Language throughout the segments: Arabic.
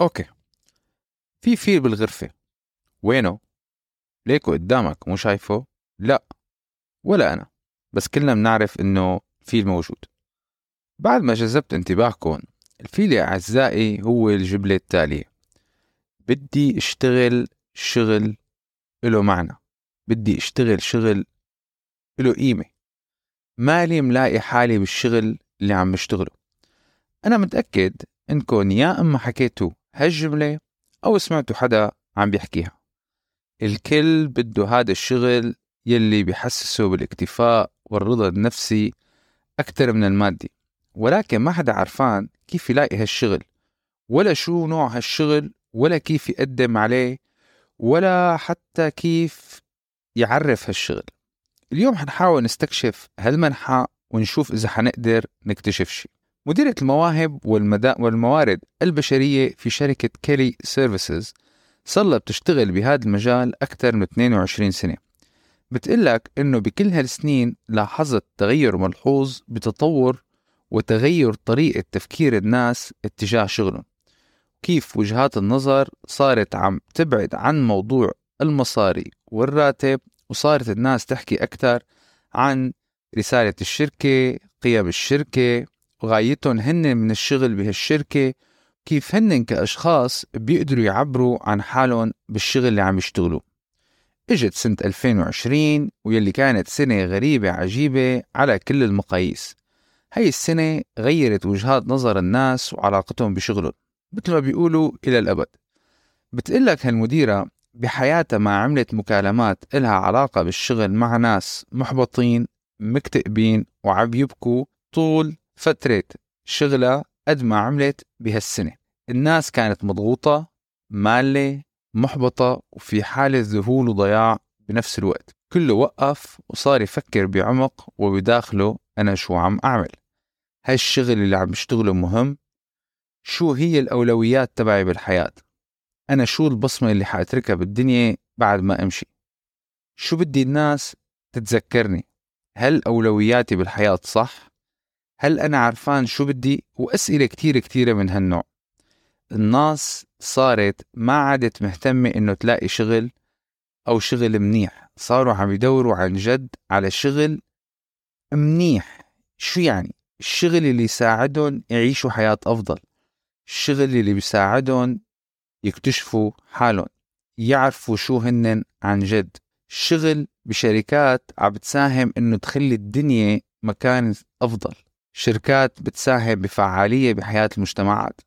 Okay. في فيل بالغرفة. وينه؟ ليكو قدامك مو شايفه؟ لا. ولا أنا. بس كلنا بنعرف إنه فيل موجود. بعد ما جذبت انتباهكم الفيل يا أعزائي هو الجملة التالية. بدي أشتغل شغل له معنى. بدي أشتغل شغل له قيمة. مالي ملاقي حالي بالشغل اللي عم بشتغله. أنا متأكد إنكم يا إما حكيتوا هالجملة أو سمعتوا حدا عم بيحكيها. الكل بده هذا الشغل يلي بيحسسه بالاكتفاء والرضا النفسي أكثر من المادي ولكن ما حدا عرفان كيف يلاقي هالشغل ولا شو نوع هالشغل ولا كيف يقدم عليه ولا حتى كيف يعرف هالشغل. اليوم حنحاول نستكشف هالمنحى ونشوف إذا حنقدر نكتشف شي. مديرة المواهب. والموارد البشرية في شركة كيلي سيرفيسز صار بتشتغل بهذا المجال أكثر من 22 سنة بتقلك إنه بكل هالسنين لاحظت تغير ملحوظ بتطور وتغير طريقة تفكير الناس اتجاه شغلهم كيف وجهات النظر صارت عم تبعد عن موضوع المصاري والراتب وصارت الناس تحكي أكثر عن رسالة الشركة قيم الشركة وغايتهم هن من الشغل بهالشركة كيف هن كأشخاص بيقدروا يعبروا عن حالهم بالشغل اللي عم يشتغلوا. إجت سنة 2020 واللي كانت سنة غريبة عجيبة على كل المقاييس. هاي السنة غيرت وجهات نظر الناس وعلاقتهم بشغلهم مثل ما بيقولوا إلى الأبد. بتقلك هالمديرة بحياتها ما عملت مكالمات إلها علاقة بالشغل مع ناس محبطين مكتئبين وعم يبكوا طول فترة شغلها قد ما عملت بهالسنة. الناس كانت مضغوطة مالة محبطة وفي حالة ذهول وضياع بنفس الوقت. كله وقف وصار يفكر بعمق وبداخله أنا شو عم أعمل. هالشغل اللي عم بشتغله مهم. شو هي الأولويات تبعي بالحياة؟ أنا شو البصمة اللي حأتركها بالدنيا بعد ما أمشي؟ شو بدي الناس تتذكرني؟ هل أولوياتي بالحياة صح؟ هل أنا عرفان شو بدي؟ وأسئلة كتير كتيرة من هالنوع. الناس صارت ما عادت مهتمة إنه تلاقي شغل أو شغل منيح. صاروا عم يدوروا عن جد على شغل منيح. شو يعني؟ الشغل اللي يساعدهم يعيشوا حياة أفضل. الشغل اللي بيساعدهم يكتشفوا حالهم يعرفوا شو هن عن جد. الشغل بشركات عم بتساهم إنه تخلي الدنيا مكان أفضل. شركات بتساهم بفعالية بحياة المجتمعات.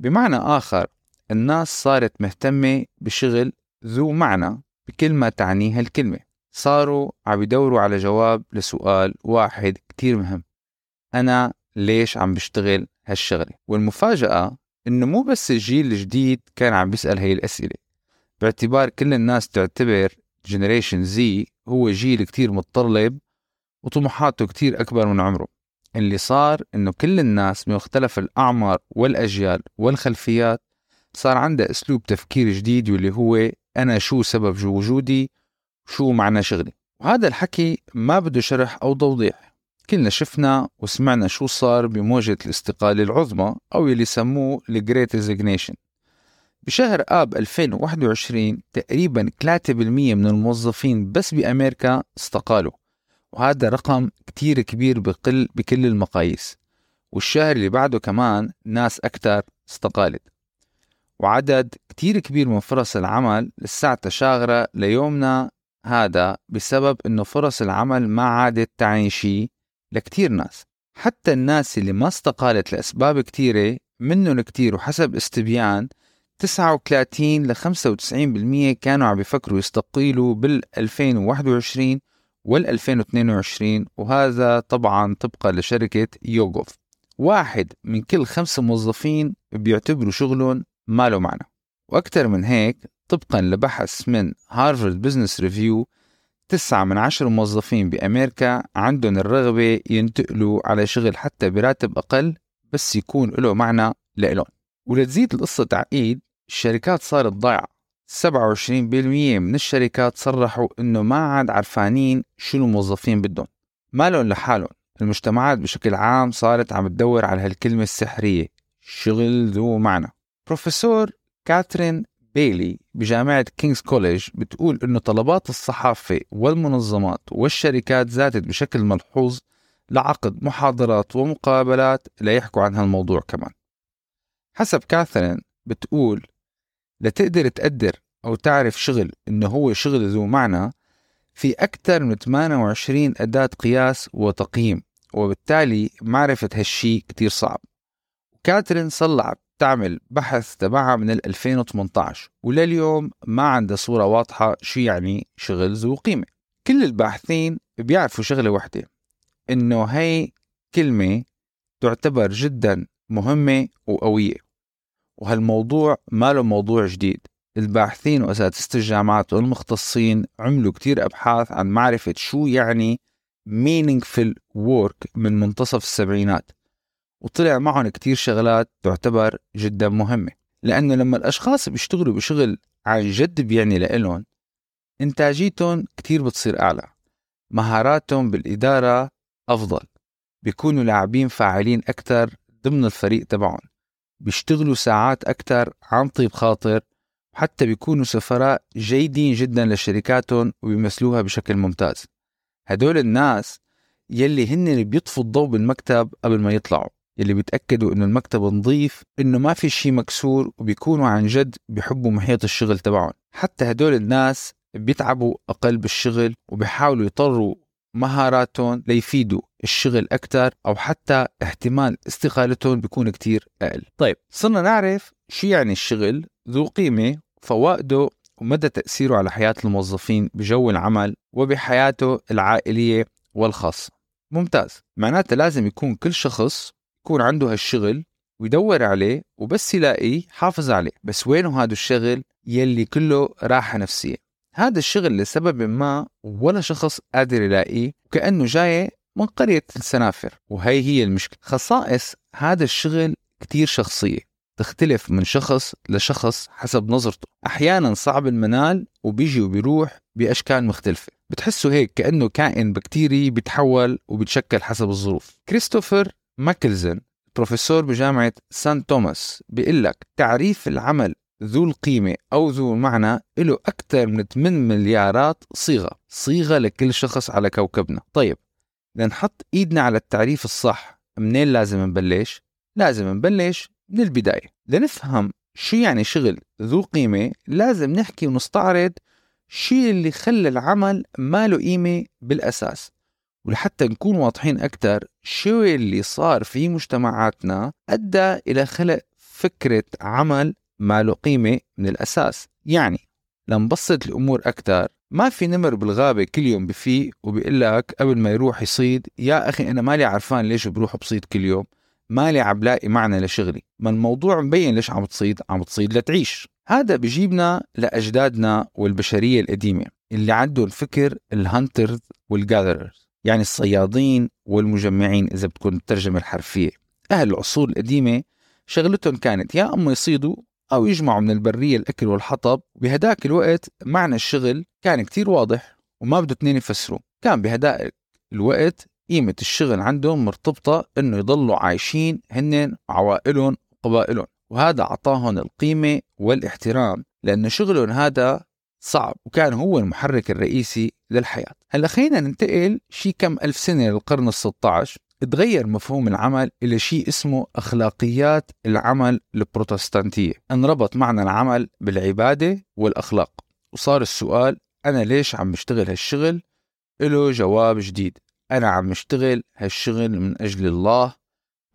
بمعنى آخر الناس صارت مهتمة بشغل ذو معنى بكل ما تعنيه الكلمة. صاروا عم يدوروا على جواب لسؤال واحد كتير مهم. أنا ليش عم بشتغل هالشغلة؟ والمفاجأة إنه مو بس الجيل الجديد كان عم بيسأل هي الأسئلة. باعتبار كل الناس تعتبر جنريشن زي هو جيل كتير متطلب وطموحاته كتير أكبر من عمره. اللي صار إنه كل الناس بمختلف الأعمار والأجيال والخلفيات صار عندها أسلوب تفكير جديد واللي هو أنا شو سبب وجودي شو معنى شغلي. وهذا الحكي ما بده شرح أو توضيح. كلنا شفنا وسمعنا شو صار بموجة الاستقالة العظمى أو اللي سموه ال great resignation بشهر آب 2021 تقريبا 3% من الموظفين بس بأمريكا استقالوا. وهذا رقم كتير كبير بقل بكل المقاييس. والشهر اللي بعده كمان ناس أكتر استقالت. وعدد كتير كبير من فرص العمل لساتها شاغرة ليومنا هذا بسبب إنه فرص العمل ما عادت تعني شيء لكتير ناس. حتى الناس اللي ما استقالت لأسباب كتيرة منهم كتير وحسب استبيان 39 ل 95% كانوا عم بيفكروا يستقيلوا بال 2021 وال 2022 وهذا طبعا طبقا لشركة يوغوف. واحد من كل خمسة موظفين بيعتبروا شغلهم ما له معنى. وأكثر من هيك طبقا لبحث من Harvard Business Review تسعة من عشر موظفين بأمريكا عندهم الرغبة ينتقلوا على شغل حتى براتب أقل بس يكون له معنى لإلهم. ولتزيد القصة تعقيد الشركات صارت ضايعة 27% من الشركات صرحوا إنه ما عاد عرفانين شو الموظفين بدهم. مالهم لحالهم. المجتمعات بشكل عام صارت عم تدور على هالكلمة السحرية. شغل ذو معنى. بروفيسور كاترين بيلي بجامعة King's College بتقول إنه طلبات الصحافة والمنظمات والشركات زادت بشكل ملحوظ لعقد محاضرات ومقابلات ليحكوا عن هالموضوع كمان. حسب كاثرين بتقول لتقدر تقدر أو تعرف شغل إنه هو شغل ذو معنى في أكثر من 28 أداة قياس وتقييم وبالتالي معرفة هالشي كتير صعب. كاترين صلع تعمل بحث تبعها من 2018 ولليوم ما عندها صورة واضحة شو يعني شغل ذو قيمة. كل الباحثين بيعرفوا شغلة واحدة إنه هي كلمة تعتبر جدا مهمة وقوية. وهالموضوع ما له موضوع جديد. الباحثين وأساتذة الجامعات والمختصين عملوا كتير أبحاث عن معرفة شو يعني meaningful work من منتصف السبعينات وطلع معهم كتير شغلات تعتبر جدا مهمة. لأنه لما الأشخاص بيشتغلوا بشغل عن جد بيعني لإلهم إنتاجيتهم كتير بتصير أعلى مهاراتهم بالإدارة أفضل بيكونوا لاعبين فاعلين أكثر ضمن الفريق تبعهم. بيشتغلوا ساعات أكثر عن طيب خاطر وحتى بيكونوا سفراء جيدين جدا لشركاتهم وبيمثلوها بشكل ممتاز. هدول الناس يلي هن اللي بيطفوا الضوء بالمكتب قبل ما يطلعوا يلي بيتأكدوا إنه المكتب نظيف إنه ما في شيء مكسور وبيكونوا عن جد بيحبوا محيط الشغل تبعهم. حتى هدول الناس بيتعبوا أقل بالشغل وبيحاولوا يطروا مهاراتهم ليفيدوا الشغل أكثر أو حتى احتمال استقالتهم بيكون كتير أقل. طيب صرنا نعرف شو يعني الشغل ذو قيمة فوائده ومدى تأثيره على حياة الموظفين بجو العمل وبحياته العائلية والخاصة. ممتاز. معناته لازم يكون كل شخص يكون عنده هالشغل ويدور عليه وبس يلاقيه حافظ عليه. بس وينه هذا الشغل يلي كله راحة نفسية؟ هذا الشغل لسبب ما ولا شخص قادر يلاقيه وكأنه جاي من قرية السنافر وهي هي المشكلة. خصائص هذا الشغل كتير شخصية تختلف من شخص لشخص حسب نظرته. أحيانا صعب المنال وبيجي وبيروح بأشكال مختلفة. بتحسه هيك كأنه كائن بكتيري بيتحول وبيتشكل حسب الظروف. كريستوفر ماكلزن بروفيسور بجامعة سان توماس بيقول لك تعريف العمل ذو القيمة أو ذو المعنى له أكثر من 8 مليارات صيغة. صيغة لكل شخص على كوكبنا. طيب لنحط إيدنا على التعريف الصح. منين لازم نبلش؟ لازم نبلش من البداية. لنفهم شو يعني شغل ذو قيمة. لازم نحكي ونستعرض شو اللي خلى العمل ما له قيمة بالأساس. ولحتى نكون واضحين أكثر شو اللي صار في مجتمعاتنا أدى إلى خلق فكرة عمل ما له قيمة من الأساس. يعني لنبسط الأمور أكثر ما في نمر بالغابة كل يوم بفيق وبيقول لك قبل ما يروح يصيد يا أخي أنا مالي عرفان ليش بروح بصيد كل يوم؟ مالي عم بلاقي معنى لشغلي. ما الموضوع مبين ليش عم تصيد عم تصيد لتعيش. هذا بجيبنا لأجدادنا والبشرية القديمة اللي عندهم فكر الهانترز والجاذررز يعني الصيادين والمجمعين إذا بتكون الترجمة الحرفية. أهل العصور القديمة شغلتهم كانت يا أما يصيدوا أو يجمعوا من البرية الأكل والحطب بهداك الوقت معنى الشغل كان كتير واضح وما بده اثنين يفسروا. كان بهداك الوقت قيمة الشغل عندهم مرتبطة إنه يضلوا عايشين هن عوائلهم وقبائلهم وهذا أعطاهم القيمة والاحترام لأن شغلهم هذا صعب وكان هو المحرك الرئيسي للحياة. هلأ خلينا ننتقل شي كم ألف سنة للقرن ال16 تغير مفهوم العمل إلى شيء اسمه أخلاقيات العمل البروتستانتية. انربط معنى العمل بالعبادة والأخلاق. وصار السؤال أنا ليش عم بشتغل هالشغل؟ له جواب جديد. أنا عم اشتغل هالشغل من أجل الله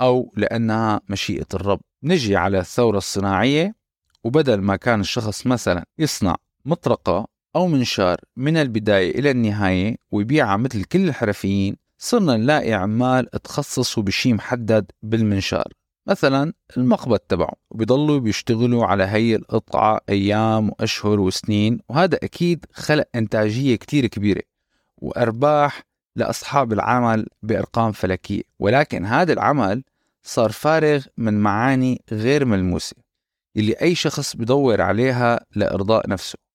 أو لأنها مشيئة الرب. نجي على الثورة الصناعية وبدل ما كان الشخص مثلا يصنع مطرقة أو منشار من البداية إلى النهاية ويبيعها مثل كل الحرفيين صرنا نلاقي عمال تخصصوا بشي محدد بالمنشار. مثلا المقبض تبعه وبيضلوا بيشتغلوا على هي القطعة أيام وأشهر وسنين وهذا أكيد خلق إنتاجية كتير كبيرة وأرباح لأصحاب العمل بأرقام فلكية. ولكن هذا العمل صار فارغ من معاني غير ملموسة اللي أي شخص بدور عليها لإرضاء نفسه.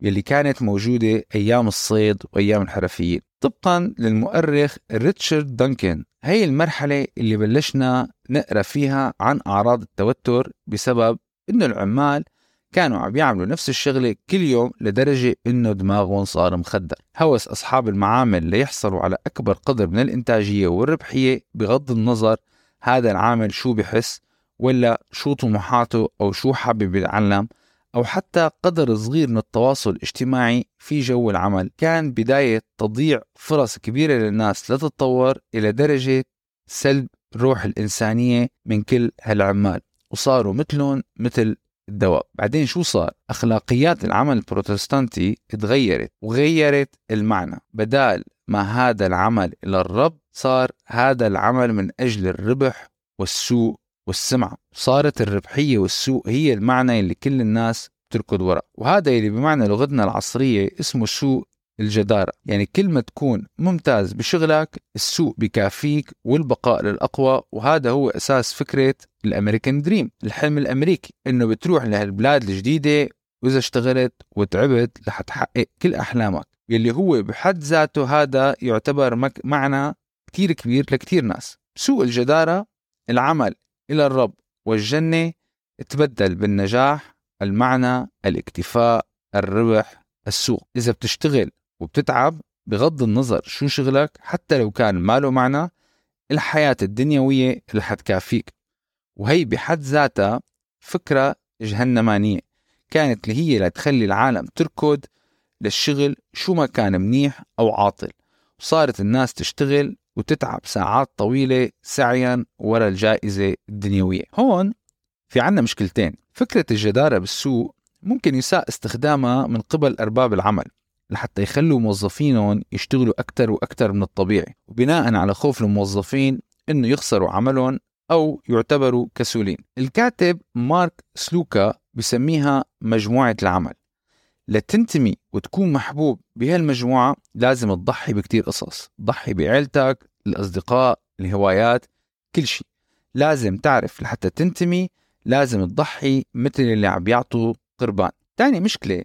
يلي كانت موجودة أيام الصيد وأيام الحرفيين. طبقا للمؤرخ ريتشارد دانكن. هي المرحلة اللي بلشنا نقرأ فيها عن أعراض التوتر بسبب إنه العمال كانوا عم يعملوا نفس الشغلة كل يوم لدرجة إنه دماغهم صار مخدر. هوس أصحاب المعامل ليحصلوا على أكبر قدر من الإنتاجية والربحية بغض النظر هذا العامل شو بحس ولا شو طموحاته أو شو حابب يتعلم. أو حتى قدر صغير من التواصل الاجتماعي في جو العمل. كان بداية تضييع فرص كبيرة للناس لتتطور إلى درجة سلب روح الإنسانية من كل هالعمال وصاروا مثلهم مثل الدواب بعدين شو صار؟ أخلاقيات العمل البروتستانتي تغيرت وغيرت المعنى. بدال ما هذا العمل إلى الرب صار هذا العمل من أجل الربح والسوء والسمعة صارت الربحية والسوء هي المعنى اللي كل الناس بتركض وراء وهذا اللي بمعنى لغتنا العصرية اسمه سوء الجدارة. يعني كل ما تكون ممتاز بشغلك السوق بكافيك والبقاء للأقوى. وهذا هو أساس فكرة الأمريكان دريم الحلم الأمريكي. إنه بتروح لهالبلاد الجديدة وإذا اشتغلت وتعبت رح تحقق كل أحلامك. يلي هو بحد ذاته هذا يعتبر معنى كتير كبير لكتير ناس. سوء الجدارة العمل إلى الرب والجنة تبدل بالنجاح المعنى الاكتفاء الربح السوق. إذا بتشتغل وبتتعب بغض النظر شو شغلك حتى لو كان ماله معنى الحياة الدنيوية اللي حتكافيك وهي بحد ذاتها فكرة جهنمانية. كانت اللي هي لتخلي العالم تركض للشغل شو ما كان منيح أو عاطل. وصارت الناس تشتغل وتتعب ساعات طويلة سعيا ورا الجائزة الدنيوية. هون في عنا مشكلتين. فكرة الجدارة بالسوق ممكن يساء استخدامها من قبل أرباب العمل لحتى يخلوا موظفينهم يشتغلوا أكثر وأكثر من الطبيعي وبناء على خوف الموظفين إنه يخسروا عملهم أو يعتبروا كسولين. الكاتب مارك سلوكا بسميها مجموعة العمل. لتنتمي وتكون محبوب بهالمجموعة لازم تضحي بكتير قصص ضحي بعيلتك الأصدقاء الهوايات كل شيء. لازم تعرف لحتى تنتمي لازم تضحي مثل اللي عم يعطوا قربان. تاني مشكلة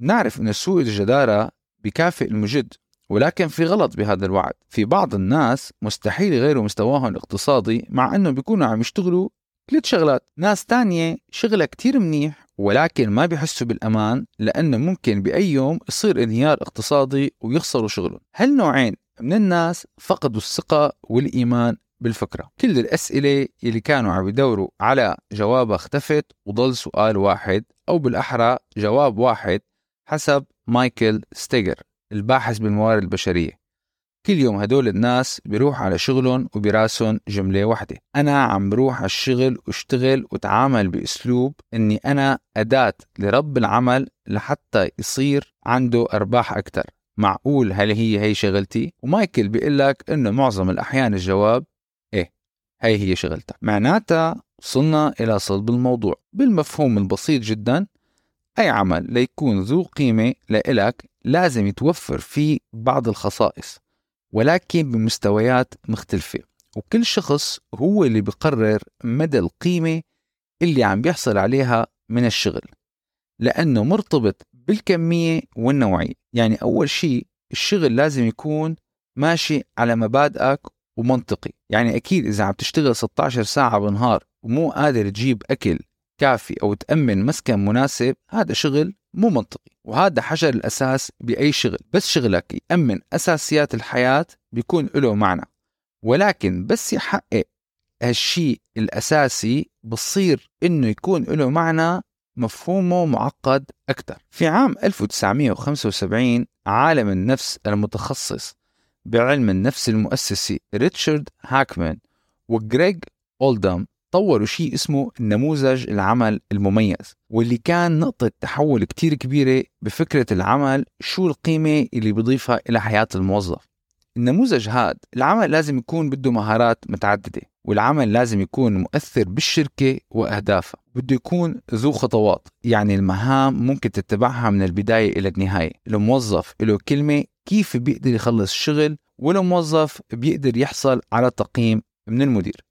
نعرف أن سوء الجدارة بكافئ المجد ولكن في غلط بهذا الوعد. في بعض الناس مستحيل يغيروا مستواهم الاقتصادي مع أنه بيكونوا عم يشتغلوا ثلاث شغلات. ناس تانية شغلها كتير منيح ولكن ما بيحسوا بالأمان لأنه ممكن بأي يوم يصير انهيار اقتصادي ويخسروا شغلهم. هالنوعين من الناس فقدوا الثقة والإيمان بالفكرة. كل الأسئلة اللي كانوا عم يدوروا على جوابها اختفت وضل سؤال واحد أو بالأحرى جواب واحد حسب مايكل ستيجر الباحث بالموارد البشرية. كل يوم هدول الناس بيروح على شغلهم وبراسهم جملة واحدة. أنا عم بروح على الشغل وأشتغل وتعامل بأسلوب أني أنا أداة لرب العمل لحتى يصير عنده أرباح أكثر معقول هل هي هي شغلتي؟ ومايكل بيقول لك إنه معظم الأحيان الجواب إيه هي هي شغلتك معناتها وصلنا إلى صلب الموضوع. بالمفهوم البسيط جدا أي عمل ليكون ذو قيمة لإلك لازم يتوفر فيه بعض الخصائص. ولكن بمستويات مختلفة. وكل شخص هو اللي بقرر مدى القيمة اللي عم بيحصل عليها من الشغل لأنه مرتبط بالكمية والنوعية. يعني أول شيء الشغل لازم يكون ماشي على مبادئك ومنطقي. يعني أكيد إذا عم تشتغل 16 ساعة بالنهار ومو قادر تجيب أكل كافي أو تأمن مسكن مناسب هذا شغل مو منطقي. وهذا حجر الأساس بأي شغل. بس شغلك يأمن أساسيات الحياة بيكون له معنى. ولكن بس يحقق هالشيء الأساسي بصير إنه يكون له معنى مفهومه معقد أكثر في عام 1975 عالم النفس المتخصص بعلم النفس المؤسسي ريتشارد هاكمان وغريغ أولدام طوروا شيء اسمه نموذج العمل المميز واللي كان نقطة تحول كتير كبيرة بفكرة العمل شو القيمة اللي بيضيفها إلى حياة الموظف. النموذج هاد العمل لازم يكون بده مهارات متعددة والعمل لازم يكون مؤثر بالشركة وأهدافها. بده يكون ذو خطوات يعني المهام ممكن تتبعها من البداية إلى النهاية. الموظف له كلمة كيف بيقدر يخلص الشغل والموظف بيقدر يحصل على تقييم من المدير.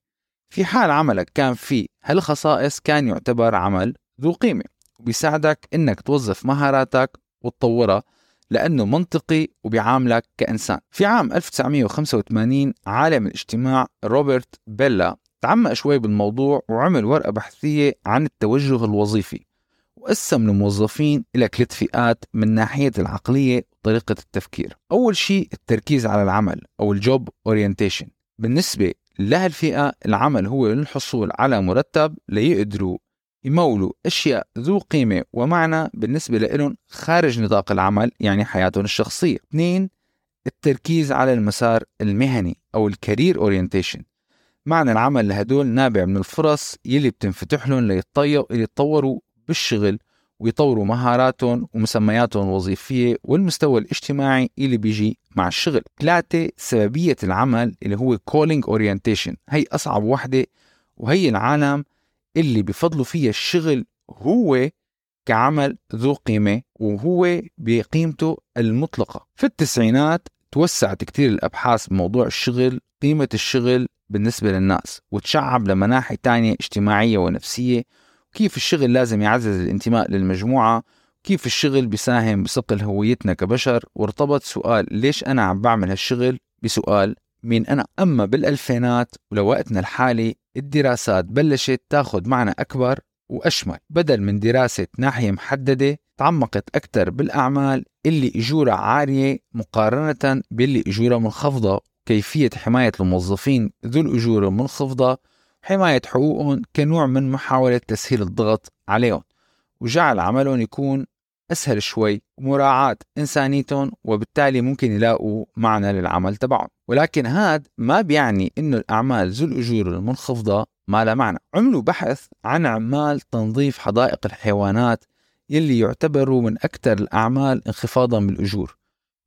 في حال عملك كان فيه هالخصائص كان يعتبر عمل ذو قيمة وبيساعدك إنك توظف مهاراتك وتطورها لأنه منطقي وبيعاملك كإنسان. في عام 1985 عالم الاجتماع روبرت بيلا تعمق شوي بالموضوع وعمل ورقة بحثية عن التوجه الوظيفي وقسم الموظفين إلى ثلاث فئات من ناحية العقلية وطريقة التفكير. أول شيء التركيز على العمل أو ال job orientation بالنسبة لهالفئة العمل هو للحصول على مرتب ليقدروا يمولوا أشياء ذو قيمة ومعنى بالنسبة لهم خارج نطاق العمل يعني حياتهم الشخصية. اثنين التركيز على المسار المهني أو ال career orientation معنى العمل لهدول نابع من الفرص يلي بتنفتح لهم ليتطوروا بالشغل ويطوروا مهاراتهم ومسمياتهم الوظيفية والمستوى الاجتماعي اللي بيجي مع الشغل ثلاثة سببية العمل اللي هو calling orientation. هي أصعب وحدة وهي العالم اللي بفضلوا فيها الشغل هو كعمل ذو قيمة وهو بقيمته المطلقة. في التسعينات توسعت كتير الأبحاث بموضوع الشغل قيمة الشغل بالنسبة للناس وتشعب لمناحي تانية اجتماعية ونفسية وكيف الشغل لازم يعزز الانتماء للمجموعة كيف الشغل بيساهم بصقل هويتنا كبشر؟ وارتبط سؤال ليش أنا عم بعمل هالشغل بسؤال مين أنا؟ أما بالألفينات ولوقتنا الحالي الدراسات بلشت تاخذ معنى أكبر وأشمل. بدل من دراسة ناحية محددة تعمقت أكثر بالأعمال اللي أجورها عالية مقارنة باللي أجورها منخفضة. كيفية حماية الموظفين ذو الأجور المنخفضة حماية حقوقهم كنوع من محاولة تسهيل الضغط عليهم. وجعل عملهم يكون أسهل شوي ومراعاة إنسانيتهم وبالتالي ممكن يلاقوا معنى للعمل تبعهم. ولكن هاد ما بيعني إنه الأعمال ذو الأجور المنخفضة ما لها معنى. عملوا بحث عن عمال تنظيف حدائق الحيوانات يلي يعتبروا من أكثر الأعمال انخفاضا بالأجور.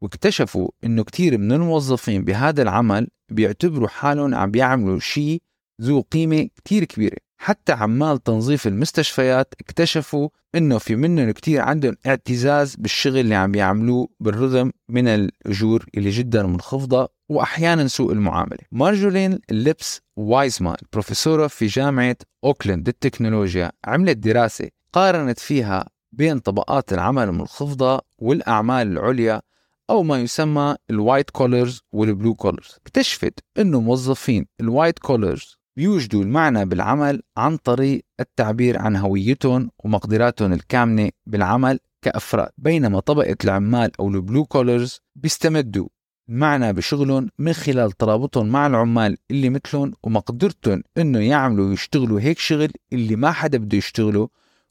واكتشفوا إنه كتير من الموظفين بهذا العمل بيعتبروا حالهم عم بيعملوا شيء ذو قيمة كتير كبيرة. حتى عمال تنظيف المستشفيات اكتشفوا إنه في منهم كتير عندهم اعتزاز بالشغل اللي عم يعملوه بالرغم من الأجور اللي جدا منخفضة واحيانا سوء المعاملة. مارجولين ليبس وايزمان بروفيسوره في جامعة أوكلاند للتكنولوجيا عملت دراسة قارنت فيها بين طبقات العمل المنخفضة والأعمال العليا أو ما يسمى ال white collars وال blue collars. اكتشفت إنه موظفين ال white collars بيوجدوا المعنى بالعمل عن طريق التعبير عن هويتهم ومقدراتهم الكامنة بالعمل كأفراد. بينما طبقة العمال أو ال blue collars بيستمدوا المعنى بشغلهم من خلال ترابطهم مع العمال اللي مثلهم ومقدرتهم إنه يعملوا ويشتغلوا هيك شغل اللي ما حدا بده يشتغله.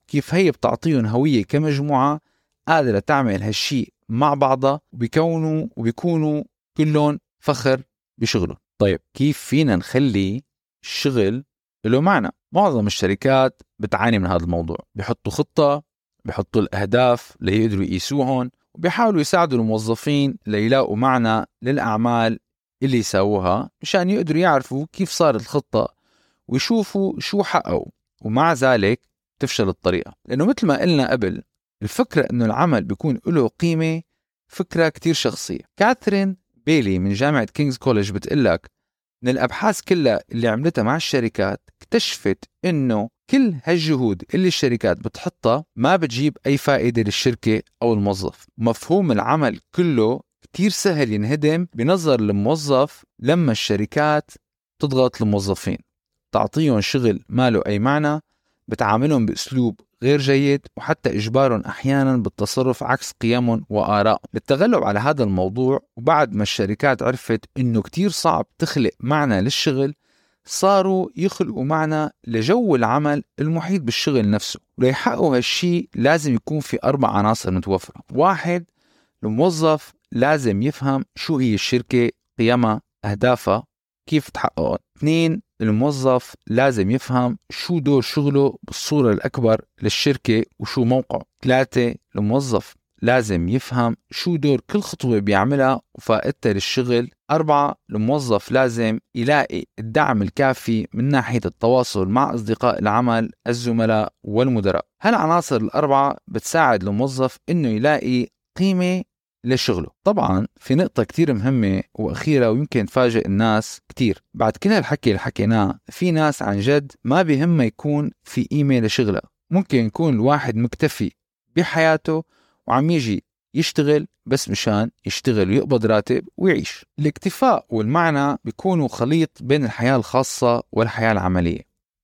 كيف هي بتعطيهم هوية كمجموعة قادرة تعمل هالشي مع بعضها وبيكونوا وبيكونوا كلهم فخر بشغلهم. طيب كيف فينا نخلي الشغل له معنى. معظم الشركات بتعاني من هذا الموضوع. بيحطوا خطة بيحطوا الأهداف ليقدروا يقيسوهم وبيحاولوا يساعدوا الموظفين ليلاقوا معنى للأعمال اللي يساووها مشان يقدروا يعرفوا كيف صارت الخطة ويشوفوا شو حققوا. ومع ذلك تفشل الطريقة. لأنه مثل ما قلنا قبل الفكرة أنه العمل بيكون له قيمة فكرة كتير شخصية. كاثرين بيلي من جامعة King's College بتقلك من الأبحاث كلها اللي عملتها مع الشركات اكتشفت إنه كل هالجهود اللي الشركات بتحطها ما بتجيب أي فائدة للشركة أو الموظف. مفهوم العمل كله كتير سهل ينهدم بنظر الموظف لما الشركات تضغط الموظفين تعطيهم شغل ما له أي معنى بتعاملهم بأسلوب غير جيد وحتى إجبارهم أحيانا بالتصرف عكس قيمهم وآراء للتغلب على هذا الموضوع وبعد ما الشركات عرفت إنه كتير صعب تخلق معنى للشغل صاروا يخلقوا معنى لجو العمل المحيط بالشغل نفسه. وليحققوا هالشي لازم يكون في أربع عناصر متوفرة. واحد الموظف لازم يفهم شو هي الشركة قيمها أهدافها كيف تحققها. اثنين الموظف لازم يفهم شو دور شغله بالصورة الأكبر للشركة وشو موقعه. ثلاثة الموظف لازم يفهم شو دور كل خطوة بيعملها وفائدتها للشغل. أربعة الموظف لازم يلاقي الدعم الكافي من ناحية التواصل مع أصدقاء العمل الزملاء والمدراء. هالعناصر الأربعة بتساعد الموظف إنه يلاقي قيمة لشغله. طبعا في نقطة كتير مهمة وأخيرة ويمكن تفاجئ الناس كتير. بعد كل هالحكي اللي حكيناه في ناس عن جد ما بهمها يكون في قيمة لشغلها. ممكن يكون الواحد مكتفي بحياته وعم يجي يشتغل بس مشان يشتغل ويقبض راتب ويعيش. الاكتفاء والمعنى بيكونوا خليط بين الحياة الخاصة والحياة العملية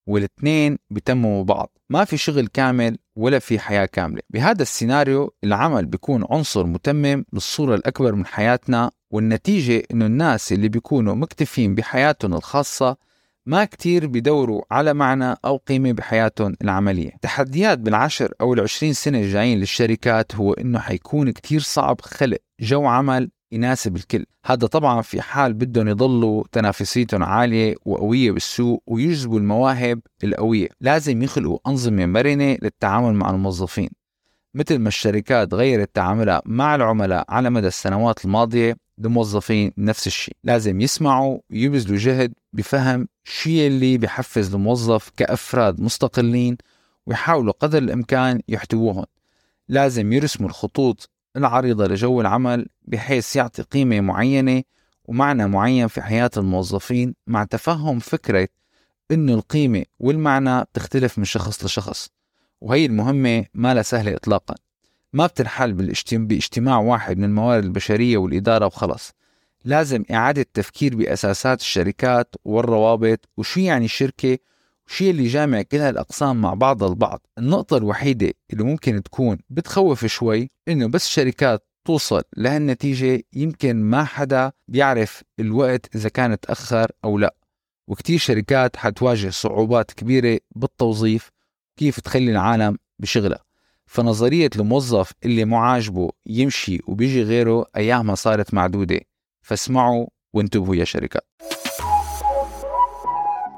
والاثنين بيتمموا بعض ما في شغل كامل ولا في حياة كاملة. بهذا السيناريو العمل بيكون عنصر متمم للصورة الأكبر من حياتنا والنتيجة إنه الناس اللي بيكونوا مكتفين بحياتهم الخاصة ما كتير بيدوروا على معنى أو قيمة بحياتهم العملية. تحديات بالعشر أو العشرين سنة الجايين للشركات هو إنه حيكون كتير صعب خلق جو عمل يناسب الكل. هذا طبعا في حال بدهم يضلوا تنافسيتهم عالية وقوية بالسوق ويجذبوا المواهب القوية. لازم يخلقوا أنظمة مرنة للتعامل مع الموظفين. مثل ما الشركات غيرت تعاملها مع العملاء على مدى السنوات الماضية الموظفين نفس الشيء. لازم يسمعوا ويبذلوا جهد بفهم شو اللي بحفز الموظف كأفراد مستقلين ويحاولوا قدر الإمكان يحتووهم. لازم يرسموا الخطوط العريضة لجو العمل بحيث يعطي قيمة معينة ومعنى معين في حياة الموظفين مع تفهم فكرة إنه القيمة والمعنى بتختلف من شخص لشخص وهي المهمة ما لا سهلة إطلاقا. ما بتنحل باجتماع واحد من الموارد البشرية والإدارة وخلص. لازم إعادة تفكير بأساسات الشركات والروابط وشو يعني شركة وشي اللي جامع كل هالأقسام مع بعضها البعض. النقطة الوحيدة اللي ممكن تكون بتخوف شوي إنه بس شركات توصل لهالنتيجة يمكن ما حدا بيعرف الوقت إذا كان تأخر أو لا. وكتير شركات حتواجه صعوبات كبيرة بالتوظيف كيف تخلي العالم بشغلها فنظرية الموظف اللي مو عاجبه يمشي وبيجي غيره أيامها صارت معدودة. فاسمعوا وانتبهوا يا شركات.